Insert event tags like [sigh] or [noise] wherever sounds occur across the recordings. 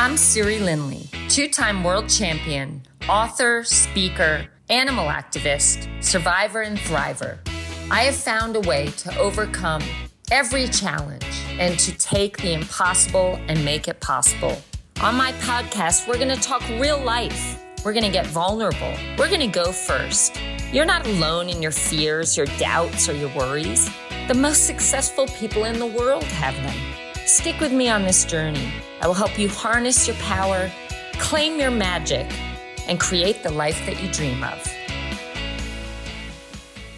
I'm Siri Lindley, two time world champion, author, speaker, animal activist, survivor, and thriver. I have found a way to overcome every challenge and to take the impossible and make it possible. On my podcast, we're going to talk real life. We're going to get vulnerable. We're going to go first. You're not alone in your fears, your doubts, or your worries. The most successful people in the world have them. Stick with me on this journey. I will help you harness your power, claim your magic, and create the life that you dream of.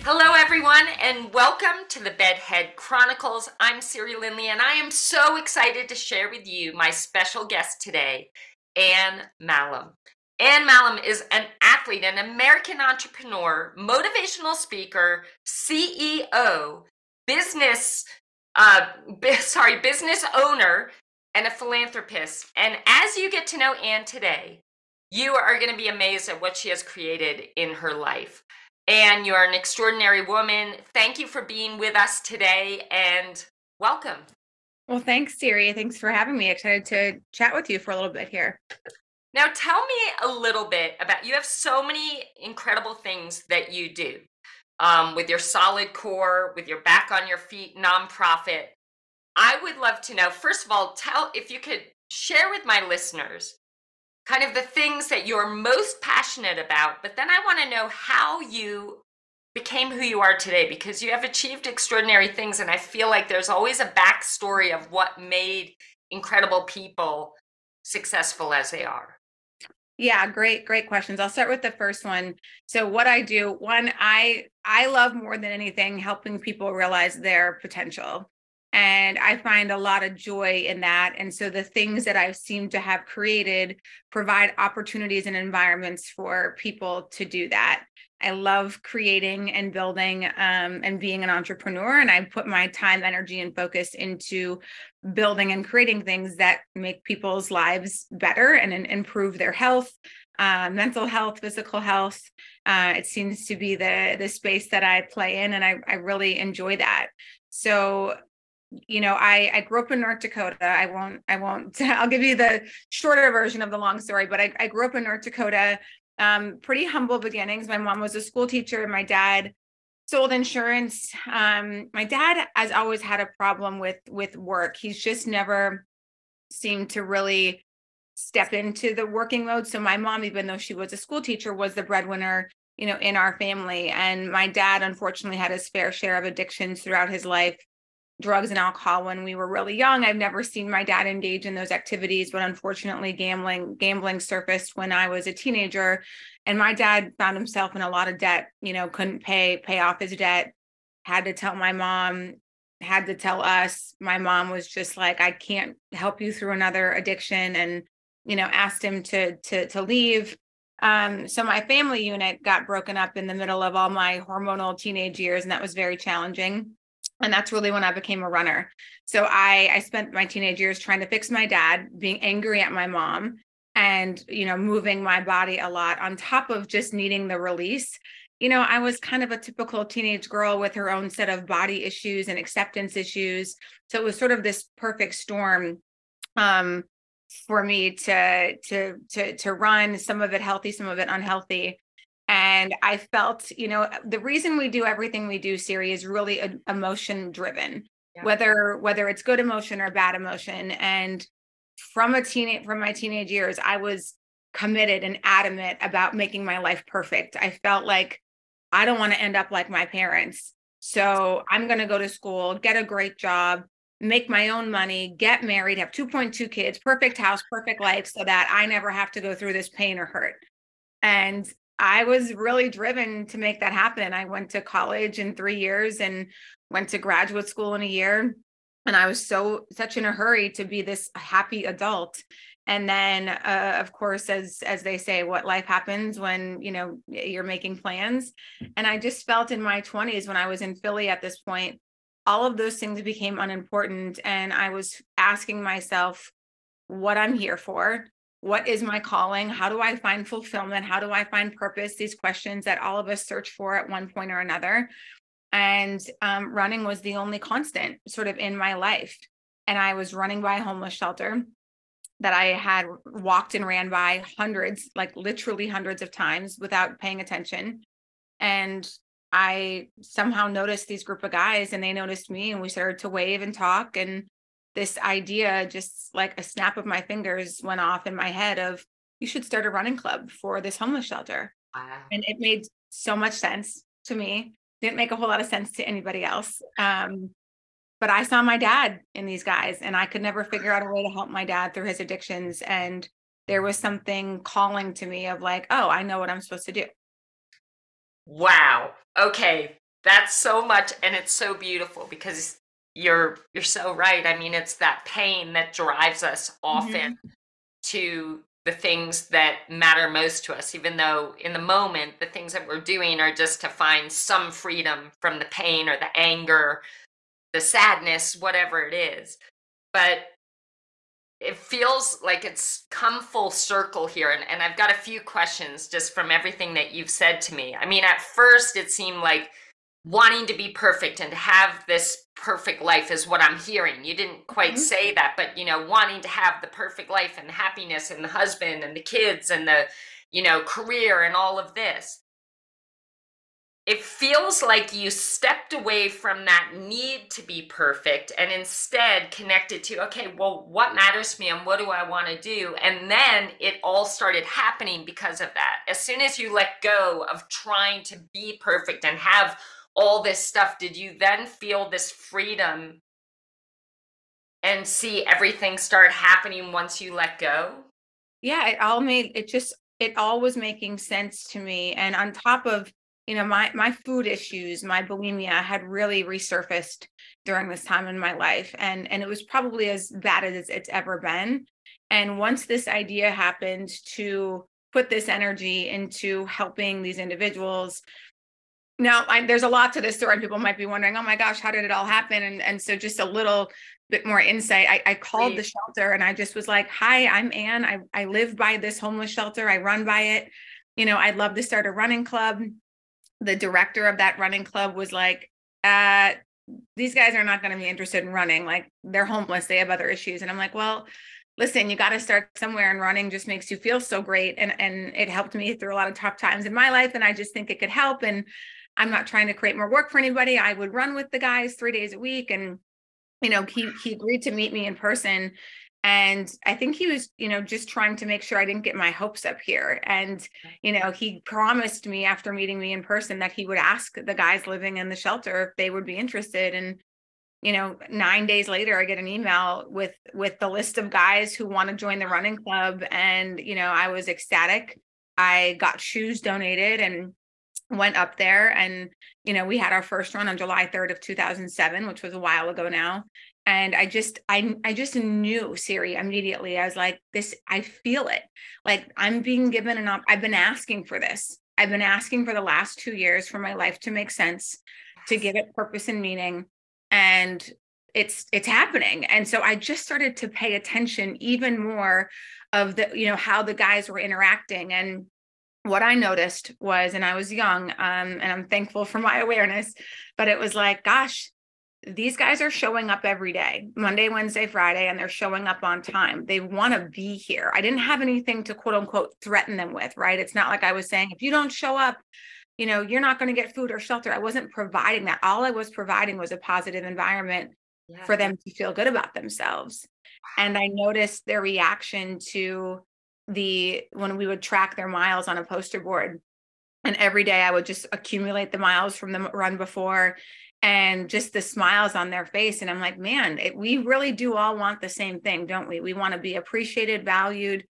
Hello, everyone, and welcome to the Bedhead Chronicles. I'm Siri Lindley, and I am so excited to share with you my special guest today, Anne Mahlum. Anne Mahlum is an athlete, an American entrepreneur, motivational speaker, CEO, business, uh, [laughs] sorry, business owner, and a philanthropist. And as you get to know Anne today, you are going to be amazed at what she has created in her life. And you're an extraordinary woman. Thank you for being with us today and welcome. Well, thanks, Siri. Thanks for having me. Excited to chat with you for a little bit here. Now, tell me a little bit about you have so many incredible things that you do um, with your solid core, with your back on your feet nonprofit. I would love to know, first of all, tell if you could share with my listeners kind of the things that you're most passionate about, but then I want to know how you became who you are today because you have achieved extraordinary things. And I feel like there's always a backstory of what made incredible people successful as they are. Yeah, great, great questions. I'll start with the first one. So what I do, one, I I love more than anything helping people realize their potential. And I find a lot of joy in that. And so the things that I seem to have created provide opportunities and environments for people to do that. I love creating and building um, and being an entrepreneur. And I put my time, energy, and focus into building and creating things that make people's lives better and, and improve their health, uh, mental health, physical health. Uh, it seems to be the the space that I play in, and I, I really enjoy that. So you know i i grew up in north dakota i won't i won't [laughs] i'll give you the shorter version of the long story but i, I grew up in north dakota um, pretty humble beginnings. My mom was a school teacher and my dad sold insurance. Um, my dad has always had a problem with with work. He's just never seemed to really step into the working mode. So my mom even though she was a school teacher was the breadwinner you know in our family. And my dad unfortunately had his fair share of addictions throughout his life drugs and alcohol when we were really young. I've never seen my dad engage in those activities, but unfortunately, gambling gambling surfaced when I was a teenager, and my dad found himself in a lot of debt. You know, couldn't pay pay off his debt. Had to tell my mom. Had to tell us. My mom was just like, "I can't help you through another addiction," and you know, asked him to to to leave. Um, so my family unit got broken up in the middle of all my hormonal teenage years, and that was very challenging and that's really when i became a runner. So i i spent my teenage years trying to fix my dad being angry at my mom and you know moving my body a lot on top of just needing the release. You know i was kind of a typical teenage girl with her own set of body issues and acceptance issues. So it was sort of this perfect storm um for me to to to to run some of it healthy some of it unhealthy and i felt you know the reason we do everything we do siri is really emotion driven yeah. whether whether it's good emotion or bad emotion. And from a teenage from my teenage years i was committed and adamant about making my life perfect. I felt like i don't want to end up like my parents. So i'm going to go to school get a great job make my own money get married have 2.2 kids perfect house perfect life so that i never have to go through this pain or hurt. And I was really driven to make that happen. I went to college in three years and went to graduate school in a year. And I was so such in a hurry to be this happy adult. And then, uh, of course, as as they say, what life happens when you know you're making plans. And I just felt in my 20s when I was in Philly at this point, all of those things became unimportant, and I was asking myself what I'm here for what is my calling how do i find fulfillment how do i find purpose these questions that all of us search for at one point or another and um, running was the only constant sort of in my life and i was running by a homeless shelter that I had walked and ran by hundreds, like literally hundreds of times without paying attention. And I somehow noticed these group of guys and they noticed me and we started to wave and talk. And this idea, just like a snap of my fingers, went off in my head of you should start a running club for this homeless shelter. Wow. And it made so much sense to me. Didn't make a whole lot of sense to anybody else. Um, but I saw my dad in these guys and I could never figure out a way to help my dad through his addictions. And there was something calling to me of like, oh, I know what I'm supposed to do. Wow. Okay. That's so much and it's so beautiful because you're you're so right. I mean, it's that pain that drives us often mm-hmm. to the things that matter most to us, even though in the moment the things that we're doing are just to find some freedom from the pain or the anger the sadness, whatever it is. But it feels like it's come full circle here. And, and I've got a few questions just from everything that you've said to me. I mean, at first, it seemed like wanting to be perfect and to have this perfect life is what I'm hearing. You didn't quite mm-hmm. say that, but you know, wanting to have the perfect life and happiness and the husband and the kids and the, you know, career and all of this it feels like you stepped away from that need to be perfect and instead connected to okay well what matters to me and what do i want to do and then it all started happening because of that as soon as you let go of trying to be perfect and have all this stuff did you then feel this freedom and see everything start happening once you let go? Yeah it all made it just it all was making sense to me and on top of you know my my food issues my bulimia had really resurfaced during this time in my life and and it was probably as bad as it's ever been and once this idea happened to put this energy into helping these individuals now I, there's a lot to this story people might be wondering oh my gosh how did it all happen and and so just a little bit more insight i, I called Please. the shelter and i just was like hi i'm anne I, I live by this homeless shelter i run by it you know i'd love to start a running club the director of that running club was like, uh, these guys are not going to be interested in running. Like they're homeless, they have other issues. And I'm like, well, listen, you got to start somewhere and running just makes you feel so great. And and it helped me through a lot of tough times in my life. And I just think it could help. And I'm not trying to create more work for anybody. I would run with the guys three days a week. And you know, he he agreed to meet me in person. And i think he was you know just trying to make sure i didn't get my hopes up here. And you know he promised me after meeting me in person that he would ask the guys living in the shelter if they would be interested. And you know 9 days later i get an email with with the list of guys who want to join the running club. And you know i was ecstatic. I got shoes donated and went up there and you know we had our first run on july 3rd of 2007 which was a while ago now. And i just i i just knew siri immediately. I was like this i feel it. Like i'm being given an op- i've been asking for this. I've been asking for the last two years for my life to make sense to give it purpose and meaning and it's it's happening. And so i just started to pay attention even more of the you know how the guys were interacting. And what i noticed was and i was young um, and i'm thankful for my awareness but it was like gosh these guys are showing up every day monday wednesday friday and they're showing up on time. They want to be here. I didn't have anything to quote unquote threaten them with right? It's not like i was saying if you don't show up you know you're not going to get food or shelter. I wasn't providing that. All i was providing was a positive environment yeah. for them to feel good about themselves. And i noticed their reaction to the when we would track their miles on a poster board and every day i would just accumulate the miles from the run before and just the smiles on their face and i'm like man it, we really do all want the same thing don't we? We want to be appreciated valued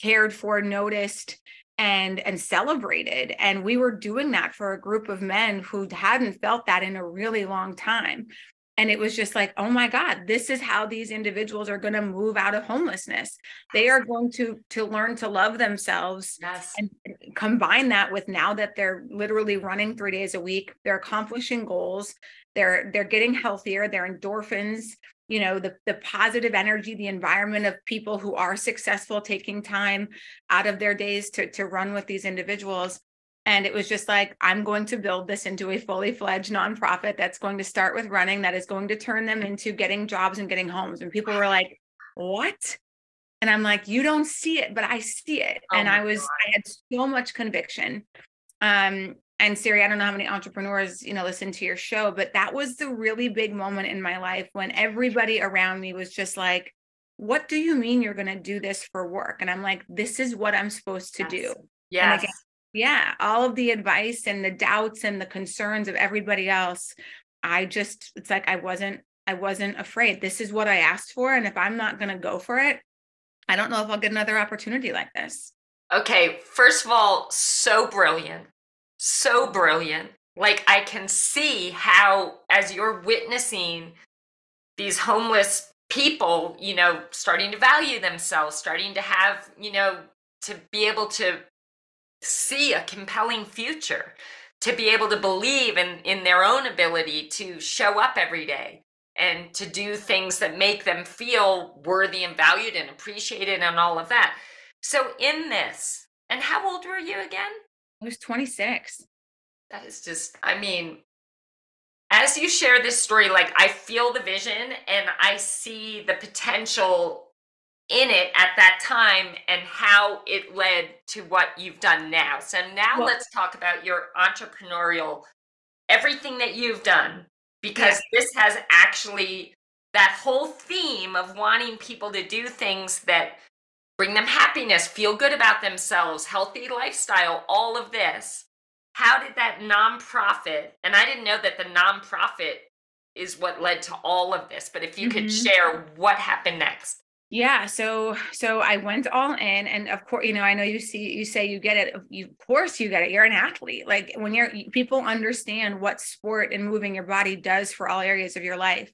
cared for noticed and and celebrated. And we were doing that for a group of men who hadn't felt that in a really long time and it was just like oh my god this is how these individuals are going to move out of homelessness. They are going to to learn to love themselves yes. and combine that with now that they're literally running 3 days a week they're accomplishing goals they're they're getting healthier they're endorphins you know the the positive energy the environment of people who are successful taking time out of their days to to run with these individuals and it was just like, I'm going to build this into a fully fledged nonprofit that's going to start with running, that is going to turn them into getting jobs and getting homes. And people were like, what? And I'm like, you don't see it, but I see it. Oh and I was, God. I had so much conviction. Um, and Siri, I don't know how many entrepreneurs, you know, listen to your show, but that was the really big moment in my life when everybody around me was just like, what do you mean you're going to do this for work? And I'm like, this is what I'm supposed to yes. do. Yes. Yeah. All of the advice and the doubts and the concerns of everybody else. I just, it's like, I wasn't, I wasn't afraid. This is what I asked for. And if I'm not going to go for it, I don't know if I'll get another opportunity like this. Okay. First of all, so brilliant. So brilliant. Like I can see how, as you're witnessing these homeless people, you know, starting to value themselves, starting to have, you know, to be able to see a compelling future, to be able to believe in, in their own ability to show up every day and to do things that make them feel worthy and valued and appreciated and all of that. So, in this, and how old were you again? I was 26. That is just, I mean, as you share this story, like I feel the vision and I see the potential in it at that time and how it led to what you've done now. So now well, let's talk about your entrepreneurial everything that you've done because yeah. this has actually that whole theme of wanting people to do things that bring them happiness, feel good about themselves, healthy lifestyle, all of this how did that nonprofit and i didn't know that the nonprofit is what led to all of this but if you mm-hmm. could share what happened next yeah so so i went all in and of course you know i know you see you say you get it you of course you get it you're an athlete like when you're people understand what sport and moving your body does for all areas of your life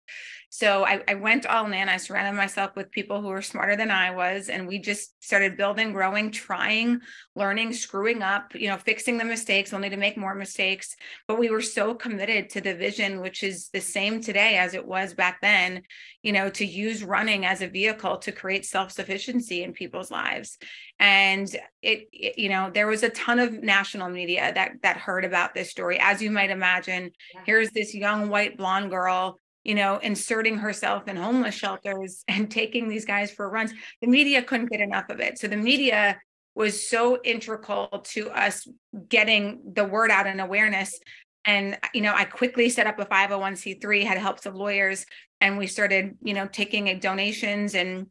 so I, I, went all in. I surrounded myself with people who were smarter than I was. And we just started building, growing, trying, learning, screwing up, you know, fixing the mistakes, only to make more mistakes. But we were so committed to the vision, which is the same today as it was back then, you know, to use running as a vehicle to create self sufficiency in people's lives. And it, it, you know, there was a ton of national media that that heard about this story. As you might imagine, yeah. here's this young white blonde girl you know, inserting herself in homeless shelters [laughs] and taking these guys for runs. The media couldn't get enough of it. So the media was so integral to us getting the word out and awareness. And, you know, I quickly set up a 501c3, had helps of lawyers, and we started, you know, taking donations and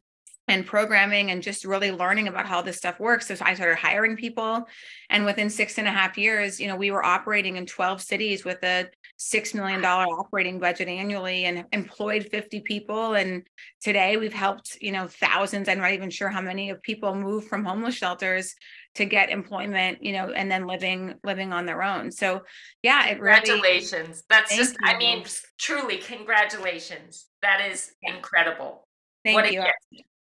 and programming and just really learning about how this stuff works. So I started hiring people. And within six and a half years, you know, we were operating in 12 cities with a $6 million operating budget annually and employed 50 people. And today we've helped, you know, thousands, I'm not even sure how many of people move from homeless shelters to get employment, you know, and then living, living on their own. So yeah, it congratulations. Really, That's just, you. I mean, truly congratulations. That is yeah. incredible. Thank what you.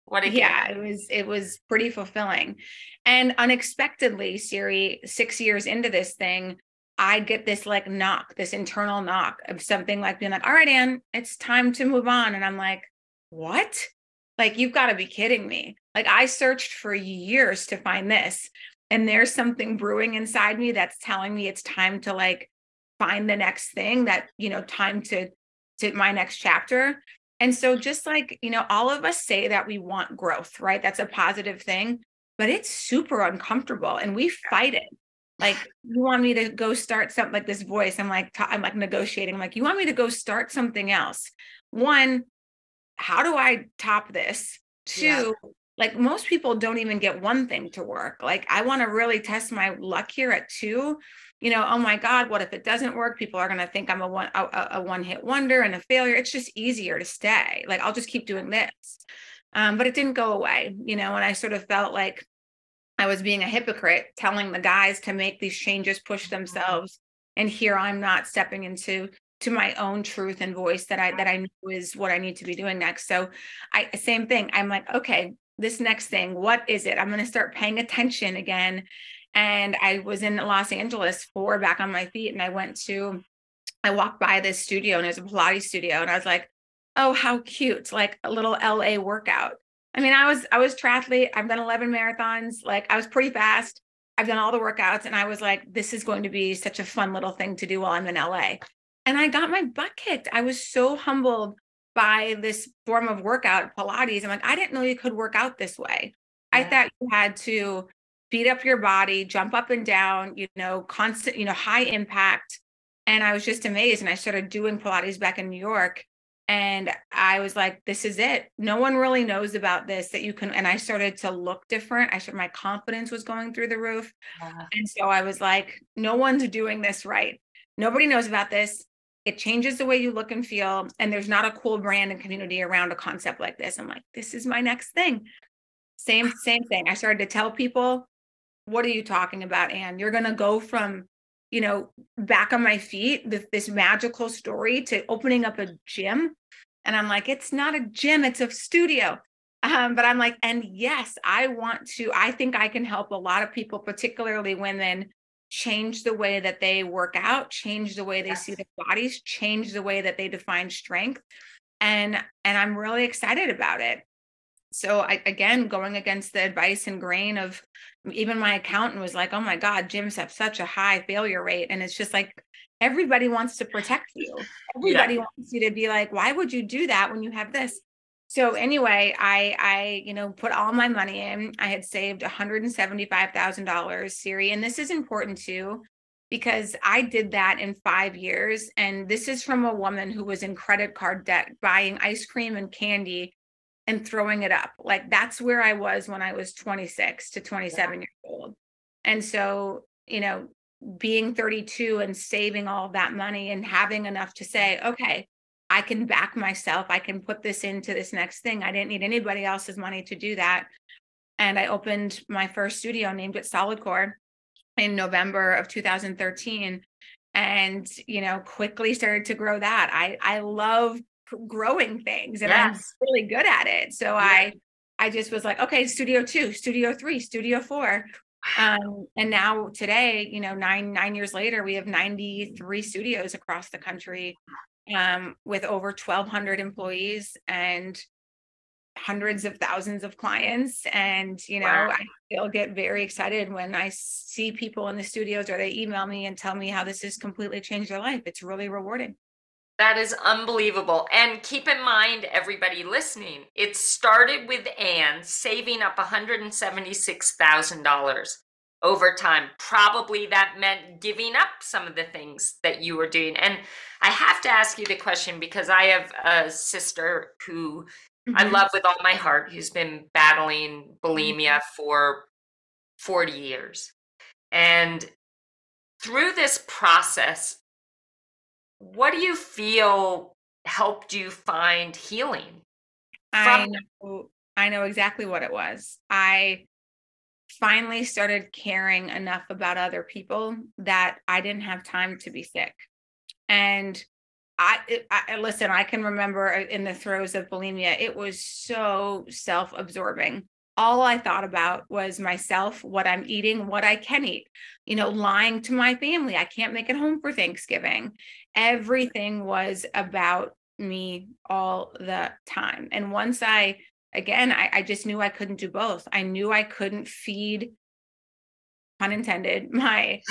What a yeah, it was it was pretty fulfilling. And unexpectedly, Siri, six years into this thing, I get this like knock, this internal knock of something like being like, all right, Anne, it's time to move on. And I'm like, what? Like, you've got to be kidding me. Like, I searched for years to find this. And there's something brewing inside me that's telling me it's time to like find the next thing that, you know, time to to my next chapter. And so, just like, you know, all of us say that we want growth, right? That's a positive thing, but it's super uncomfortable and we fight it. Like, you want me to go start something like this voice? I'm like, I'm like negotiating. I'm like, you want me to go start something else? One, how do I top this? Two, yeah. like most people don't even get one thing to work. Like, I want to really test my luck here at two you know, oh my God, what if it doesn't work? People are going to think I'm a one a, a one hit wonder and a failure. It's just easier to stay. Like I'll just keep doing this. Um, but it didn't go away, you know, and I sort of felt like I was being a hypocrite, telling the guys to make these changes, push mm-hmm. themselves, and here I'm not stepping into to my own truth and voice that I that I know is what I need to be doing next. So I same thing. I'm like, okay, this next thing, what is it? I'm going to start paying attention again and I was in Los Angeles for back on my feet. And I went to, I walked by this studio and it was a Pilates studio. And I was like, oh, how cute. Like a little LA workout. I mean, I was, I was triathlete. I've done 11 marathons. Like I was pretty fast. I've done all the workouts. And I was like, this is going to be such a fun little thing to do while I'm in LA. And I got my butt kicked. I was so humbled by this form of workout, Pilates. I'm like, I didn't know you could work out this way. Yeah. I thought you had to beat up your body, jump up and down, you know, constant, you know, high impact. And I was just amazed. And I started doing Pilates back in New York. And I was like, this is it. No one really knows about this that you can. And I started to look different. I started, my confidence was going through the roof. Yeah. And so I was like, no one's doing this right. Nobody knows about this it changes the way you look and feel and there's not a cool brand and community around a concept like this i'm like this is my next thing same same thing i started to tell people what are you talking about anne you're going to go from you know back on my feet with this magical story to opening up a gym. And i'm like it's not a gym it's a studio. Um, but i'm like and yes i want to i think i can help a lot of people particularly women change the way that they work out change the way they yes. see their bodies change the way that they define strength. And and i'm really excited about it so I, again going against the advice and grain of even my accountant was like oh my god gyms have such a high failure rate and it's just like everybody wants to protect you everybody yeah. wants you to be like why would you do that when you have this so anyway, I I you know put all my money in. I had saved $175,000 Siri and this is important too because I did that in 5 years and this is from a woman who was in credit card debt buying ice cream and candy and throwing it up. Like that's where I was when I was 26 to 27 years old. And so, you know, being 32 and saving all that money and having enough to say, okay, I can back myself. I can put this into this next thing. I didn't need anybody else's money to do that. And I opened my first studio, named it Solid Core in November of 2013 and you know quickly started to grow that i i love growing things and yes. i'm really good at it so yeah. i i just was like okay studio two studio three studio four um, and now today you know nine nine years later we have 93 studios across the country um, with over 1,200 employees and hundreds of thousands of clients. And, you know, wow. I still get very excited when I see people in the studios or they email me and tell me how this has completely changed their life. It's really rewarding. That is unbelievable. And keep in mind, everybody listening, it started with Anne saving up $176,000 over time. Probably that meant giving up some of the things that you were doing. And I have to ask you the question because I have a sister who mm-hmm. I love with all my heart, who's been battling bulimia mm-hmm. for 40 years. And through this process, what do you feel helped you find healing? I know, I know exactly what it was. I finally started caring enough about other people that I didn't have time to be sick. And I, I, listen, I can remember uh, in the throes of bulimia, it was so self absorbing. All I thought about was myself, what I'm eating, what I can eat, you know, lying to my family. I can't make it home for Thanksgiving. Everything was about me all the time. And once I again, I, I just knew I couldn't do both. I knew I couldn't feed, pun intended, [laughs] my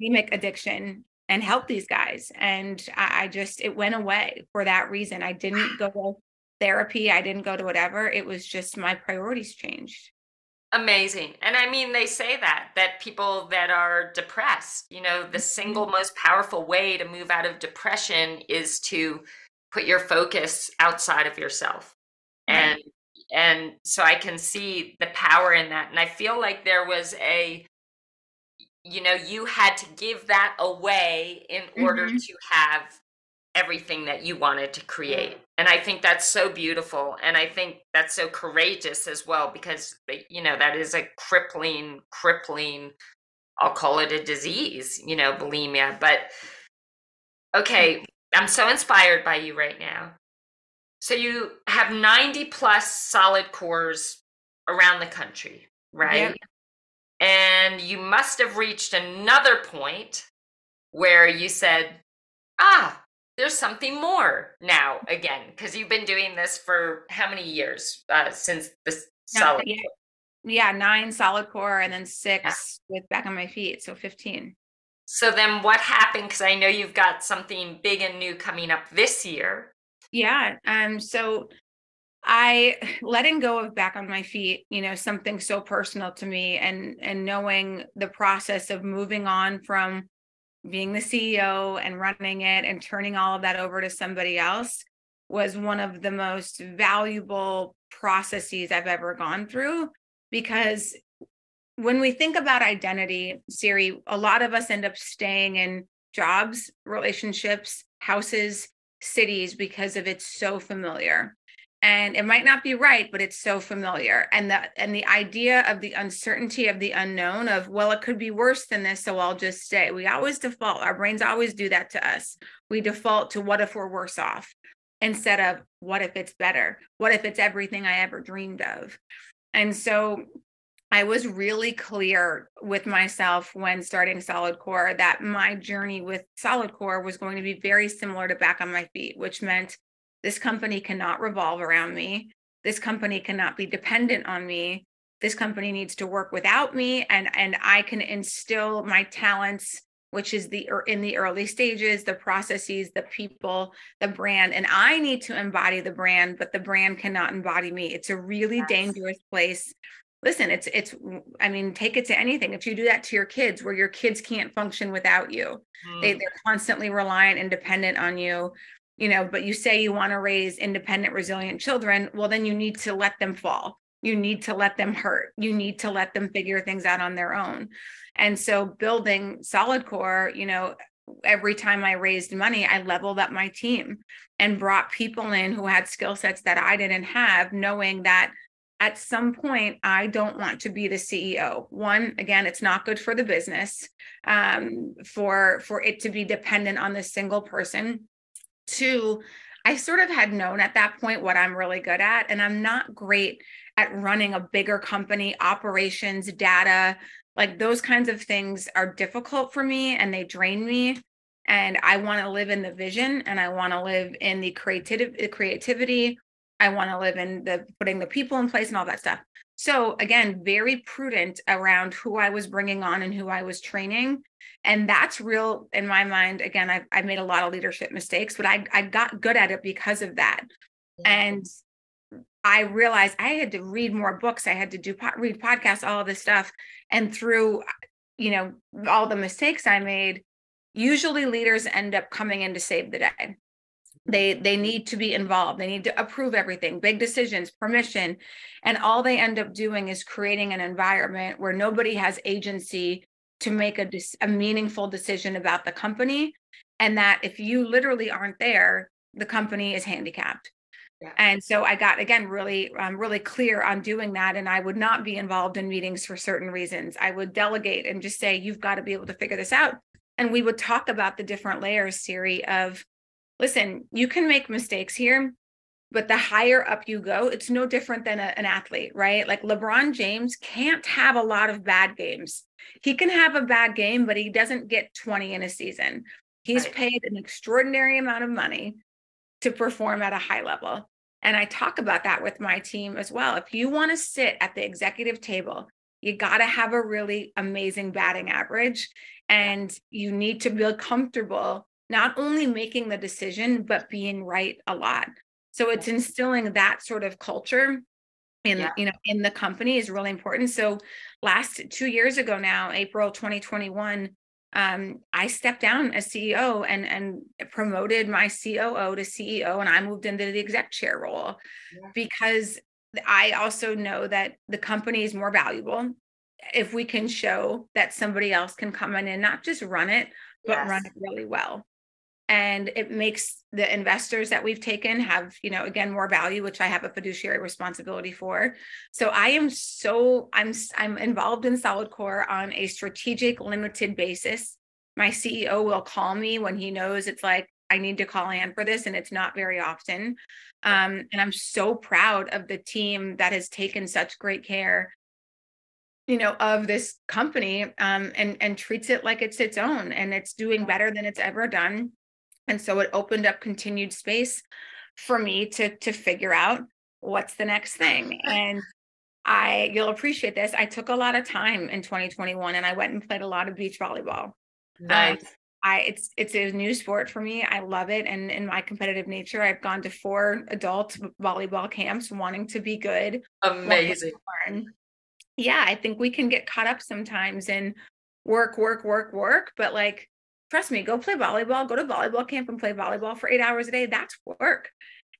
bulimic addiction and help these guys. And I, I just, it went away for that reason. I didn't go to therapy, I didn't go to whatever. It was just my priorities changed amazing. And i mean they say that that people that are depressed you know the single mm-hmm. most powerful way to move out of depression is to put your focus outside of yourself. And and so i can see the power in that. And i feel like there was a you know you had to give that away in order mm-hmm. to have everything that you wanted to create and i think that's so beautiful and i think that's so courageous as well because you know that is a crippling crippling i'll call it a disease you know bulimia but okay i'm so inspired by you right now. So you have 90 plus solid cores around the country, right? And you must have reached another point where you said, ah, there's something more now again, because you've been doing this for how many years uh, since the solid yeah, yeah, nine solid core and then six yeah. with back on my feet. So 15. So then what happened? Because I know you've got something big and new coming up this year. Yeah. Um, so I [sighs] letting go of back on my feet, you know, something so personal to me and and knowing the process of moving on from being the CEO and running it and turning all of that over to somebody else was one of the most valuable processes I've ever gone through because when we think about identity, Siri, a lot of us end up staying in jobs, relationships, houses, cities because of it's so familiar and it might not be right but it's so familiar. And the and the idea of the uncertainty of the unknown of well it could be worse than this so i'll just stay. We always default. Our brains always do that to us. We default to what if we're worse off instead of what if it's better? What if it's everything i ever dreamed of? And so I was really clear with myself when starting Solid Core that my journey with Solid Core was going to be very similar to Back on My Feet, which meant this company cannot revolve around me. This company cannot be dependent on me. This company needs to work without me and and I can instill my talents which is the in the early stages the processes the people the brand and i need to embody the brand but the brand cannot embody me it's a really yes. dangerous place listen it's it's i mean take it to anything if you do that to your kids where your kids can't function without you mm. they, they're constantly reliant and dependent on you you know but you say you want to raise independent resilient children well then you need to let them fall. You need to let them hurt. You need to let them figure things out on their own. And so building solid core you know every time i raised money i leveled up my team and brought people in who had skill sets that i didn't have knowing that at some point i don't want to be the ceo one again it's not good for the business um, for for it to be dependent on the single person Two, I sort of had known at that point what I'm really good at, and I'm not great at running a bigger company, operations, data, like those kinds of things are difficult for me and they drain me. And I want to live in the vision and I want to live in the creativity, creativity. I want to live in the putting the people in place and all that stuff. So again, very prudent around who I was bringing on and who I was training. And that's real in my mind. Again, I've, I've made a lot of leadership mistakes, but I, I got good at it because of that. And I realized I had to read more books. I had to do read podcasts, all of this stuff. And through, you know, all the mistakes I made, usually leaders end up coming in to save the day they they need to be involved. They need to approve everything big decisions permission. And all they end up doing is creating an environment where nobody has agency to make a, a meaningful decision about the company. And that if you literally aren't there the company is handicapped. Yeah. and so i got again really um, really clear on doing that. And i would not be involved in meetings for certain reasons. I would delegate and just say you've got to be able to figure this out. And we would talk about the different layers Siri of listen, you can make mistakes here, but the higher up you go, it's no different than a, an athlete, right? Like LeBron James can't have a lot of bad games. He can have a bad game, but he doesn't get 20 in a season. He's right. paid an extraordinary amount of money to perform at a high level. And I talk about that with my team as well. If you want to sit at the executive table, you got to have a really amazing batting average and you need to feel comfortable not only making the decision, but being right a lot. So it's instilling that sort of culture in yeah. you know in the company is really important. So last two years ago now, April 2021, um, I stepped down as CEO and and promoted my COO to CEO, and I moved into the exec chair role yeah. because I also know that the company is more valuable if we can show that somebody else can come in and not just run it, but yes. run it really well and it makes the investors that we've taken have you know again more value which i have a fiduciary responsibility for. So i am so i'm i'm involved in solid core on a strategic limited basis. My ceo will call me when he knows it's like i need to call in for this and it's not very often. Um, and i'm so proud of the team that has taken such great care you know of this company um, and and treats it like it's its own and it's doing better than it's ever done and so it opened up continued space for me to to figure out what's the next thing [laughs] and i you'll appreciate this i took a lot of time in 2021 and i went and played a lot of beach volleyball um, nice. Um, I it's it's a new sport for me. I love it. And in my competitive nature, I've gone to four adult volleyball camps wanting to be good. Amazing. Yeah, I think we can get caught up sometimes in work, work, work, work. But like, trust me, go play volleyball, go to volleyball camp and play volleyball for eight hours a day. That's work.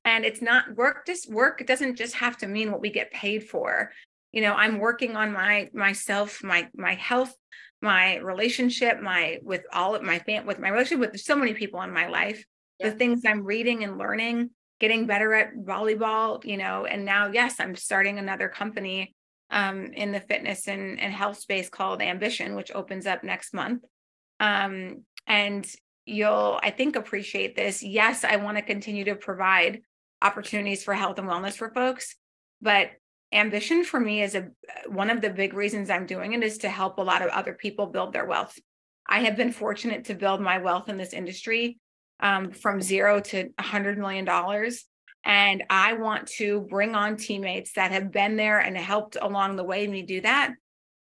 And it's not work, just work doesn't just have to mean what we get paid for. You know, I'm working on my myself, my my health, my relationship, my with all of my fam with my relationship with so many people in my life, yeah. the things I'm reading and learning, getting better at volleyball, you know, and now yes, I'm starting another company um, in the fitness and, and health space called Ambition, which opens up next month. Um, and you'll, I think, appreciate this. Yes, I want to continue to provide opportunities for health and wellness for folks, but ambition for me is a one of the big reasons I'm doing it is to help a lot of other people build their wealth. I have been fortunate to build my wealth in this industry um, from zero to a hundred million dollars. And I want to bring on teammates that have been there and helped along the way me do that.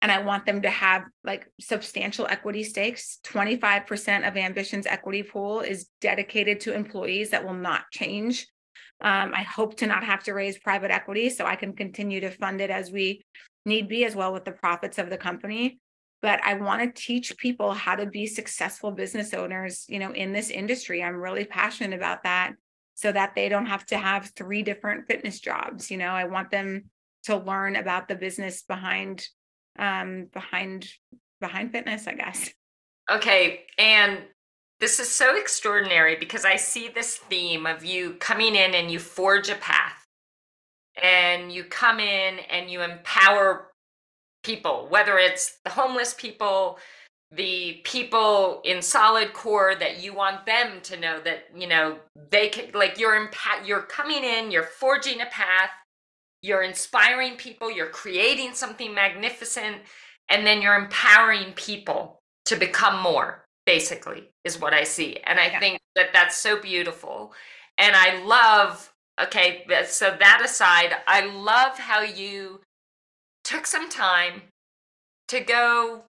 And I want them to have like substantial equity stakes. 25% of Ambition's equity pool is dedicated to employees that will not change um, I hope to not have to raise private equity so I can continue to fund it as we need be, as well with the profits of the company. But I want to teach people how to be successful business owners, you know, in this industry. I'm really passionate about that so that they don't have to have three different fitness jobs. You know, I want them to learn about the business behind um behind behind fitness, I guess. [laughs] Okay. And this is so extraordinary because I see this theme of you coming in and you forge a path and you come in and you empower people, whether it's the homeless people, the people in solid core that you want them to know that you know they can like you're impa- you're coming in you're forging a path you're inspiring people you're creating something magnificent and then you're empowering people to become more basically is what I see. And I yeah. think that that's so beautiful. And I love, okay, so that aside, I love how you took some time to go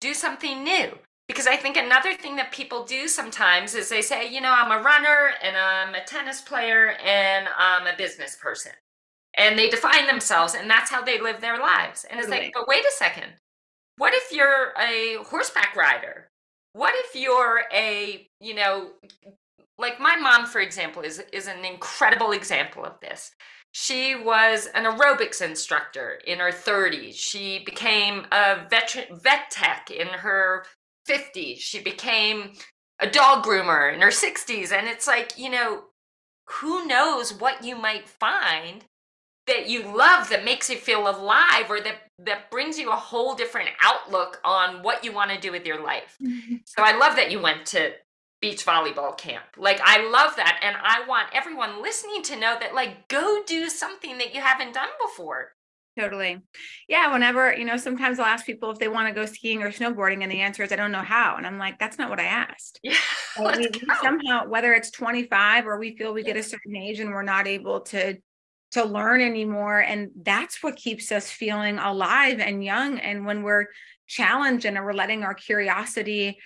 do something new. Because I think another thing that people do sometimes is they say, you know, I'm a runner and I'm a tennis player and I'm a business person. And they define themselves and that's how they live their lives. And it's like, but wait a second. What if you're a horseback rider? What if you're a you know like my mom for example is is an incredible example of this. She was an aerobics instructor in her 30s she became a veteran vet tech in her 50s she became a dog groomer in her 60s and it's like you know who knows what you might find that you love that makes you feel alive or that that brings you a whole different outlook on what you want to do with your life. Mm-hmm. So I love that you went to beach volleyball camp. Like I love that and I want everyone listening to know that like go do something that you haven't done before. Totally. Yeah, whenever, you know, sometimes I'll ask people if they want to go skiing or snowboarding and the answer is I don't know how and I'm like that's not what I asked. [laughs] Yeah. we, we somehow whether it's 25 or we feel we yeah. get a certain age and we're not able to to learn anymore and that's what keeps us feeling alive and young and when we're challenged and we're letting our curiosity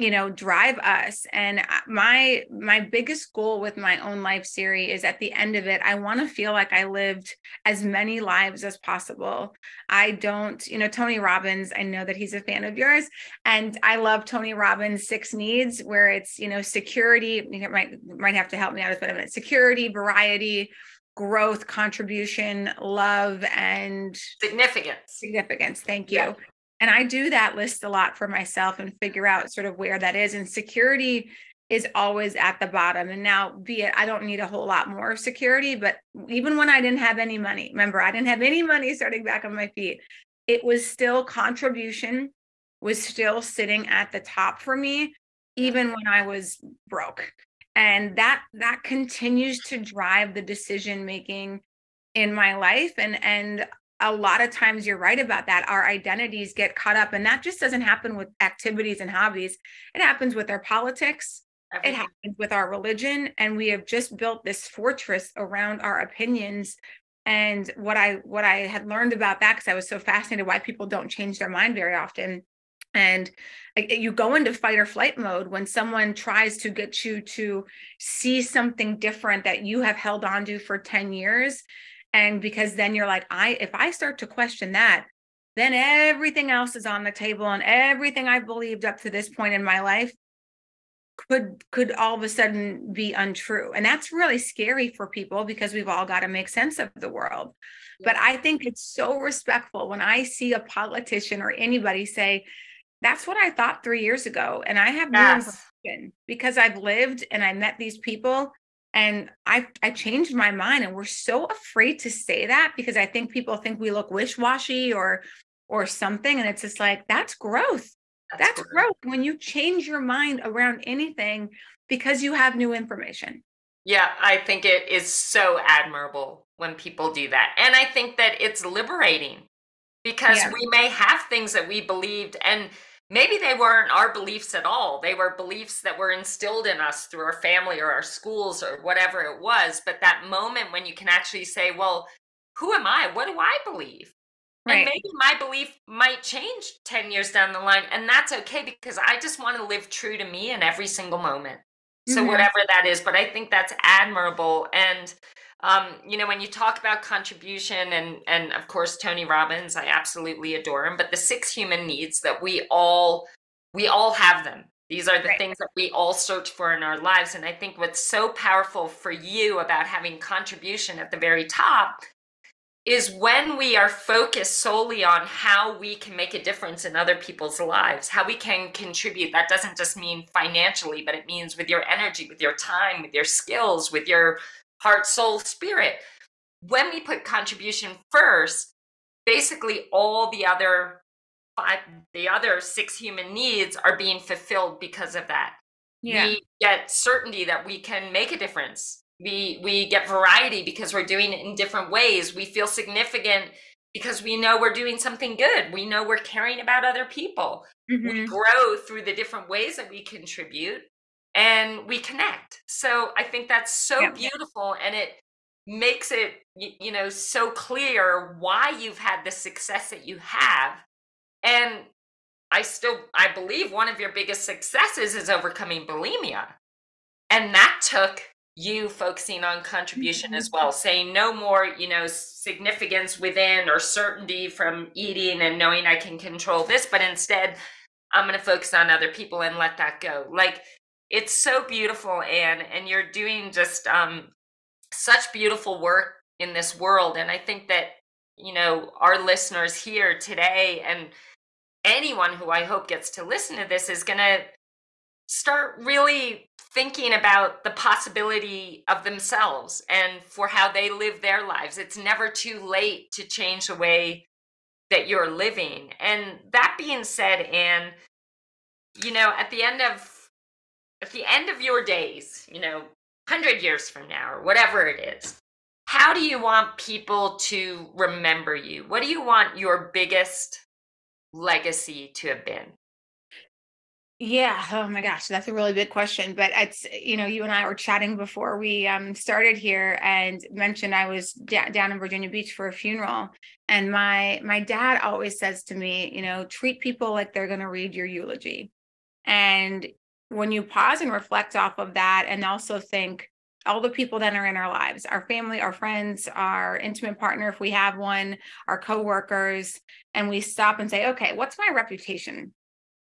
you know drive us. And uh, my my biggest goal with my own life series is at the end of it i want to feel like i lived as many lives as possible. I don't you know tony robbins i know that he's a fan of yours and i love tony robbins six needs where it's you know security you might might have to help me out with a minute security variety growth, contribution, love, and significance. Significance. Thank you. Yeah. And I do that list a lot for myself and figure out sort of where that is. And security is always at the bottom. And now, be it, I don't need a whole lot more security, but even when I didn't have any money, remember, I didn't have any money starting back on my feet, it was still contribution was still sitting at the top for me, even when I was broke and that that continues to drive the decision making in my life and and a lot of times you're right about that our identities get caught up and that just doesn't happen with activities and hobbies it happens with our politics Everything. it happens with our religion and we have just built this fortress around our opinions and what i what i had learned about that because i was so fascinated why people don't change their mind very often and you go into fight or flight mode when someone tries to get you to see something different that you have held on to for 10 years. And because then you're like i if i start to question that then everything else is on the table and everything i've believed up to this point in my life could could all of a sudden be untrue. And that's really scary for people because we've all got to make sense of the world. But i think it's so respectful when i see a politician or anybody say that's what i thought 3 years ago and i have yes. because i've lived and i met these people and I I changed my mind and we're so afraid to say that because I think people think we look wish-washy or or something and it's just like that's growth. That's, that's growth. growth when you change your mind around anything because you have new information. Yeah, I think it is so admirable when people do that. And I think that it's liberating because yeah. we may have things that we believed and maybe they weren't our beliefs at all. They were beliefs that were instilled in us through our family or our schools or whatever it was. But that moment when you can actually say, well, who am I? What do I believe? Right. And maybe my belief might change 10 years down the line. And that's okay because I just want to live true to me in every single moment. So, mm-hmm. whatever that is, but I think that's admirable. And um, you know, when you talk about contribution and and of course Tony Robbins, I absolutely adore him, but the six human needs that we all we all have them. These are the right. things that we all search for in our lives. And I think what's so powerful for you about having contribution at the very top is when we are focused solely on how we can make a difference in other people's lives, how we can contribute. That doesn't just mean financially, but it means with your energy, with your time, with your skills, with your heart, soul, spirit. When we put contribution first, basically all the other five, the other six human needs are being fulfilled because of that. Yeah. We get certainty that we can make a difference. We we get variety because we're doing it in different ways. We feel significant because we know we're doing something good. We know we're caring about other people. Mm-hmm. We grow through the different ways that we contribute and we connect. So I think that's so yeah. beautiful and it makes it you know so clear why you've had the success that you have. And I still I believe one of your biggest successes is overcoming bulimia. And that took you focusing on contribution mm-hmm. as well, saying no more, you know, significance within or certainty from eating and knowing I can control this, but instead I'm going to focus on other people and let that go. Like it's so beautiful anne and you're doing just um, such beautiful work in this world and i think that you know our listeners here today and anyone who i hope gets to listen to this is going to start really thinking about the possibility of themselves and for how they live their lives. It's never too late to change the way that you're living. And that being said anne you know at the end of at the end of your days, you know, 100 years from now or whatever it is, how do you want people to remember you? What do you want your biggest legacy to have been? Yeah. Oh my gosh, that's a really big question. But it's you know, you and I were chatting before we um, started here, and mentioned I was down in Virginia Beach for a funeral, and my my dad always says to me, you know, treat people like they're going to read your eulogy, and when you pause and reflect off of that and also think all the people that are in our lives our family our friends our intimate partner if we have one our coworkers and we stop and say okay what's my reputation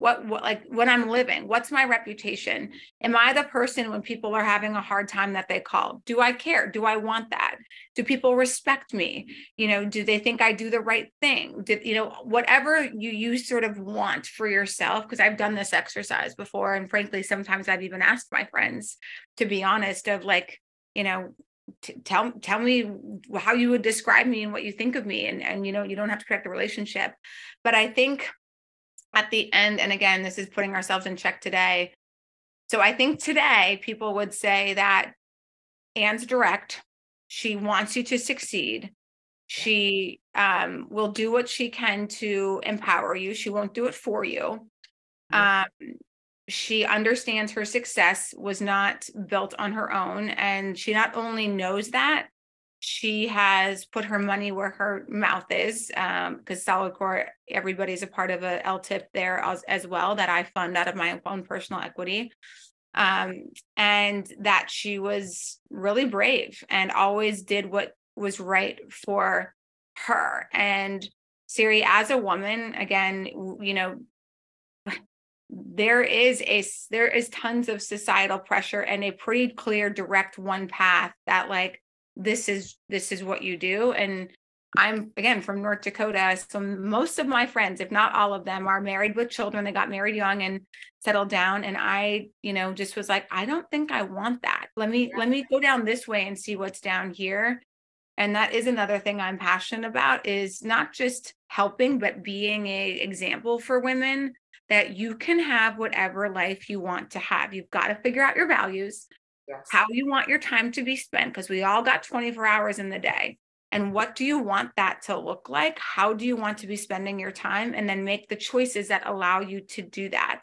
what, what like when i'm living what's my reputation? Am i the person when people are having a hard time that they call? Do i care? Do i want that? Do people respect me? You know do they think i do the right thing? Did you know whatever you you sort of want for yourself because i've done this exercise before and frankly sometimes i've even asked my friends to be honest of like you know T- tell tell me how you would describe me and what you think of me and and you know you don't have to correct the relationship. But i think at the end, and again, this is putting ourselves in check today. So I think today people would say that Anne's direct. She wants you to succeed. She um, will do what she can to empower you. She won't do it for you. Um, she understands her success was not built on her own. And she not only knows that, she has put her money where her mouth is because um, solidcore everybody's a part of a LTIP there as, as well that i fund out of my own personal equity. Um, and that she was really brave and always did what was right for her. And siri as a woman again you know [sighs] there is a there is tons of societal pressure and a pretty clear direct one path that like this is this is what you do and i'm again from north dakota so most of my friends if not all of them are married with children they got married young and settled down and i you know just was like i don't think i want that let me yeah. let me go down this way and see what's down here and that is another thing i'm passionate about is not just helping but being a example for women that you can have whatever life you want to have you've got to figure out your values yes. how you want your time to be spent, because we all got 24 hours in the day. And what do you want that to look like? How do you want to be spending your time? And then make the choices that allow you to do that.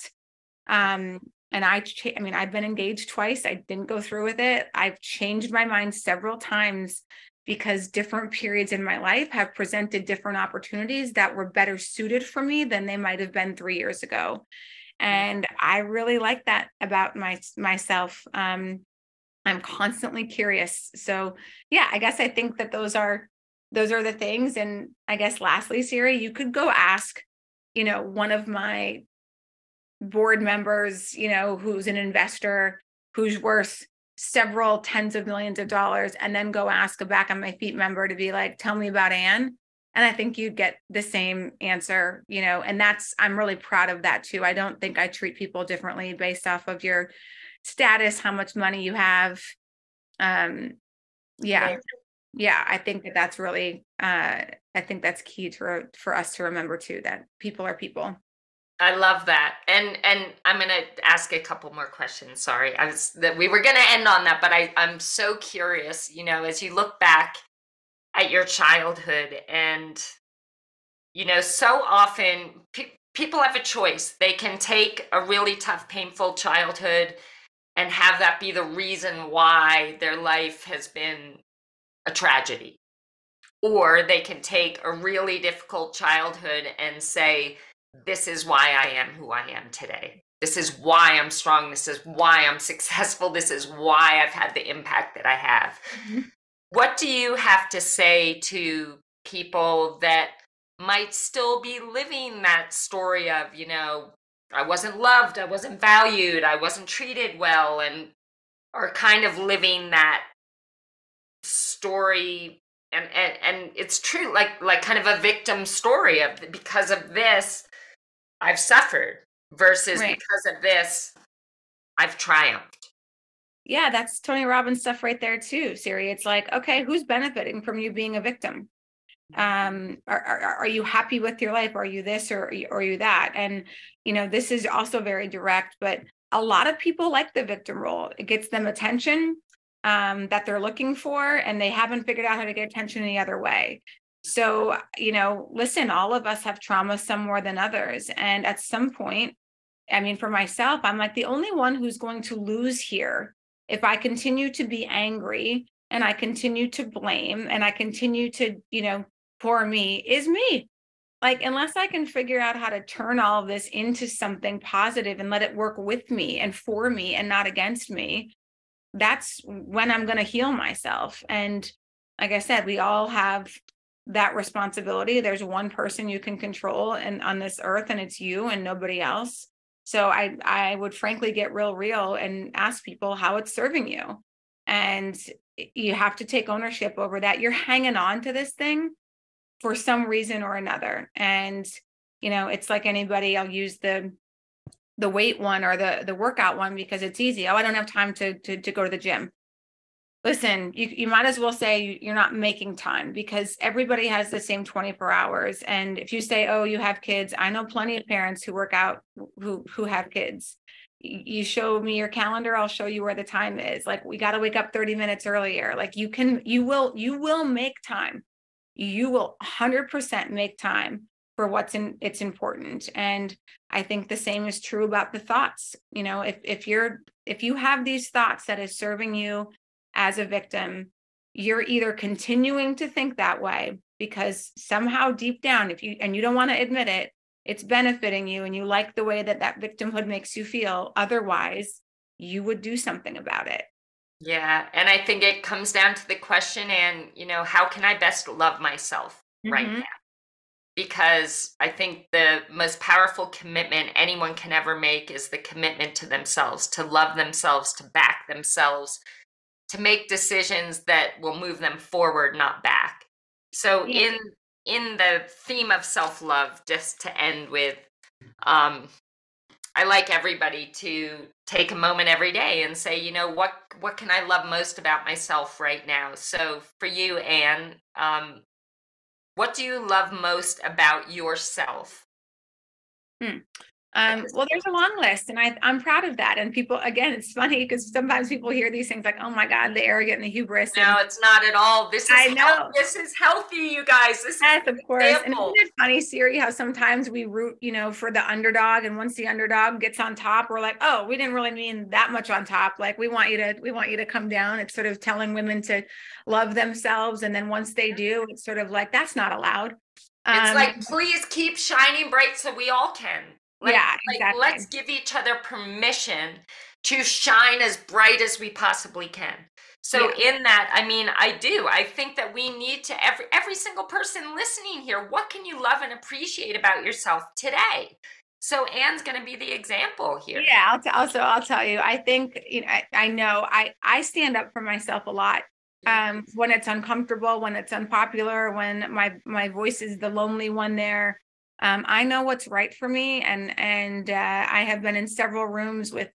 Um, and I, I mean, I've been engaged twice. I didn't go through with it. I've changed my mind several times because different periods in my life have presented different opportunities that were better suited for me than they might have been three years ago. And I really like that about my myself. Um, I'm constantly curious. So yeah, I guess I think that those are those are the things. And I guess lastly, Siri, you could go ask, you know, one of my board members, you know, who's an investor who's worth several tens of millions of dollars, and then go ask a back on my feet member to be like, tell me about Anne. And I think you'd get the same answer, you know, and that's I'm really proud of that too. I don't think I treat people differently based off of your status, how much money you have. Um, yeah, yeah, I think that that's really, uh, I think that's key to for us to remember too that people are people. I love that, and and I'm gonna ask a couple more questions. Sorry, I was that we were gonna end on that, but I I'm so curious. You know, as you look back at your childhood, and you know, so often pe- people have a choice. They can take a really tough, painful childhood and have that be the reason why their life has been a tragedy. Or they can take a really difficult childhood and say, This is why I am who I am today. This is why I'm strong. This is why I'm [laughs] successful. This is why I've had the impact that I have. Mm-hmm. What do you have to say to people that might still be living that story of, you know, I wasn't loved, I wasn't valued, I wasn't treated well, and are kind of living that story and and and it's true like like kind of a victim story of because of this I've suffered versus right. because of this I've triumphed. Yeah, that's Tony Robbins stuff right there too, Siri. It's like, okay, who's benefiting from you being a victim? Um are, are, are you happy with your life? Are you this or, or are you that? And you know this is also very direct but a lot of people like the victim role. It gets them attention um, that they're looking for and they haven't figured out how to get attention any other way. So you know listen all of us have trauma some more than others and at some point i mean for myself i'm like the only one who's going to lose here. If i continue to be angry and i continue to blame and i continue to you know for me is me. Like, unless I can figure out how to turn all this into something positive and let it work with me and for me and not against me, that's when I'm going to heal myself. And like I said, we all have that responsibility. There's one person you can control and on this earth, and it's you and nobody else. So I I would frankly get real real and ask people how it's serving you. And you have to take ownership over that. You're hanging on to this thing for some reason or another. And you know it's like anybody i'll use the the weight one or the the workout one because it's easy. Oh i don't have time to to, to go to the gym. Listen you, you might as well say you're not making time because everybody has the same 24 hours. And if you say oh you have kids i know plenty of parents who work out who who have kids. You show me your calendar i'll show you where the time is. Like we got to wake up 30 minutes earlier. Like you can you will you will make time you will 100% make time for what's in it's important. And i think the same is true about the thoughts. You know if if you're if you have these thoughts that is serving you as a victim you're either continuing to think that way because somehow deep down if you and you don't want to admit it it's benefiting you and you like the way that that victimhood makes you feel otherwise you would do something about it yeah and i think it comes down to the question and you know how can i best love myself mm-hmm. right now because i think the most powerful commitment anyone can ever make is the commitment to themselves to love themselves to back themselves to make decisions that will move them forward not back so yeah. in in the theme of self-love just to end with um i like everybody to take a moment every day and say you know what what can i love most about myself right now so for you anne um what do you love most about yourself hmm. Um, well, there's a long list, and I, I'm proud of that. And people, again, it's funny because sometimes people hear these things like, "Oh my God, the arrogant and the hubris." No, it's not at all. This is I know health, this is healthy, you guys. This yes, of course. Example. And isn't it funny, Siri, how sometimes we root, you know, for the underdog, and once the underdog gets on top, we're like, "Oh, we didn't really mean that much on top. Like, we want you to, we want you to come down." It's sort of telling women to love themselves, and then once they do, it's sort of like that's not allowed. It's um, like, please keep shining bright so we all can. Let, yeah, exactly. Like, let's give each other permission to shine as bright as we possibly can. So yeah. in that, I mean, I do. I think that we need to every every single person listening here, what can you love and appreciate about yourself today? So Anne's going to be the example here. Yeah, I'll t- also I'll tell you. I think you know I, I know I I stand up for myself a lot um when it's uncomfortable, when it's unpopular, when my my voice is the lonely one there um, I know what's right for me, and and uh, I have been in several rooms with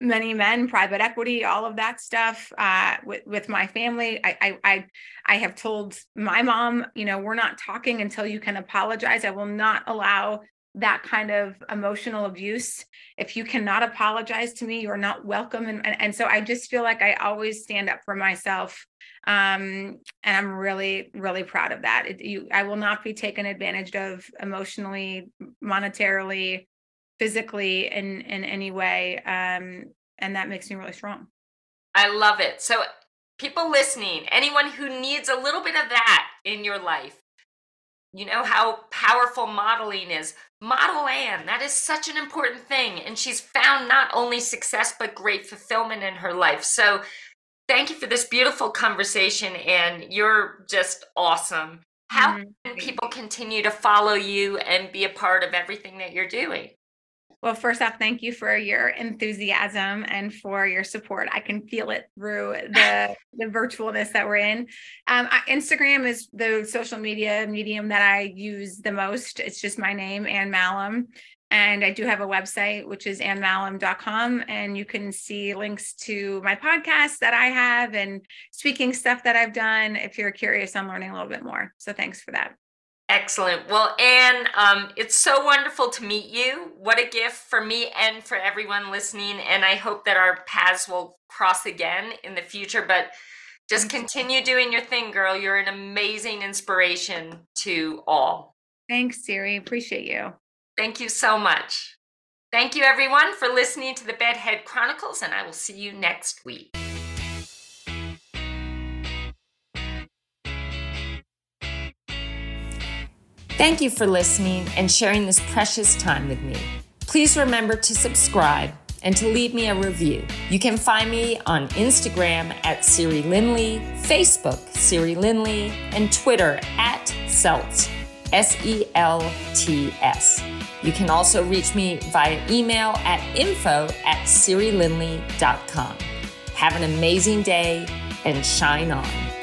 many men, private equity, all of that stuff uh, with with my family. I, I I I have told my mom, you know, we're not talking until you can apologize. I will not allow that kind of emotional abuse. If you cannot apologize to me, you're not welcome. And, and, and so I just feel like I always stand up for myself um, and I'm really, really proud of that. It, you, I will not be taken advantage of emotionally, monetarily, physically in in any way, um, and that makes me really strong. I love it. So, people listening, anyone who needs a little bit of that in your life, you know how powerful modeling is. Model Anne, that is such an important thing. And she's found not only success, but great fulfillment in her life. So Thank you for this beautiful conversation, and you're just awesome. How mm-hmm. can people continue to follow you and be a part of everything that you're doing? Well, first off, thank you for your enthusiasm and for your support. I can feel it through the the virtualness that we're in. Um, Instagram is the social media medium that I use the most. It's just my name, Anne Mahlum. And I do have a website, which is annemahlum.com. And you can see links to my podcast that I have and speaking stuff that I've done if you're curious on learning a little bit more. So thanks for that. Excellent. Well, Anne, um, it's so wonderful to meet you. What a gift for me and for everyone listening. And I hope that our paths will cross again in the future. But just continue doing your thing, girl. You're an amazing inspiration to all. Thanks, Siri. Appreciate you. Thank you so much. Thank you, everyone, for listening to the Bedhead Chronicles, and I will see you next week. Thank you for listening and sharing this precious time with me. Please remember to subscribe and to leave me a review. You can find me on Instagram at Siri Lindley, Facebook Siri Lindley, and Twitter at Selts, S E L T S. You can also reach me via email at info at sirilindley.com. Have an amazing day and shine on.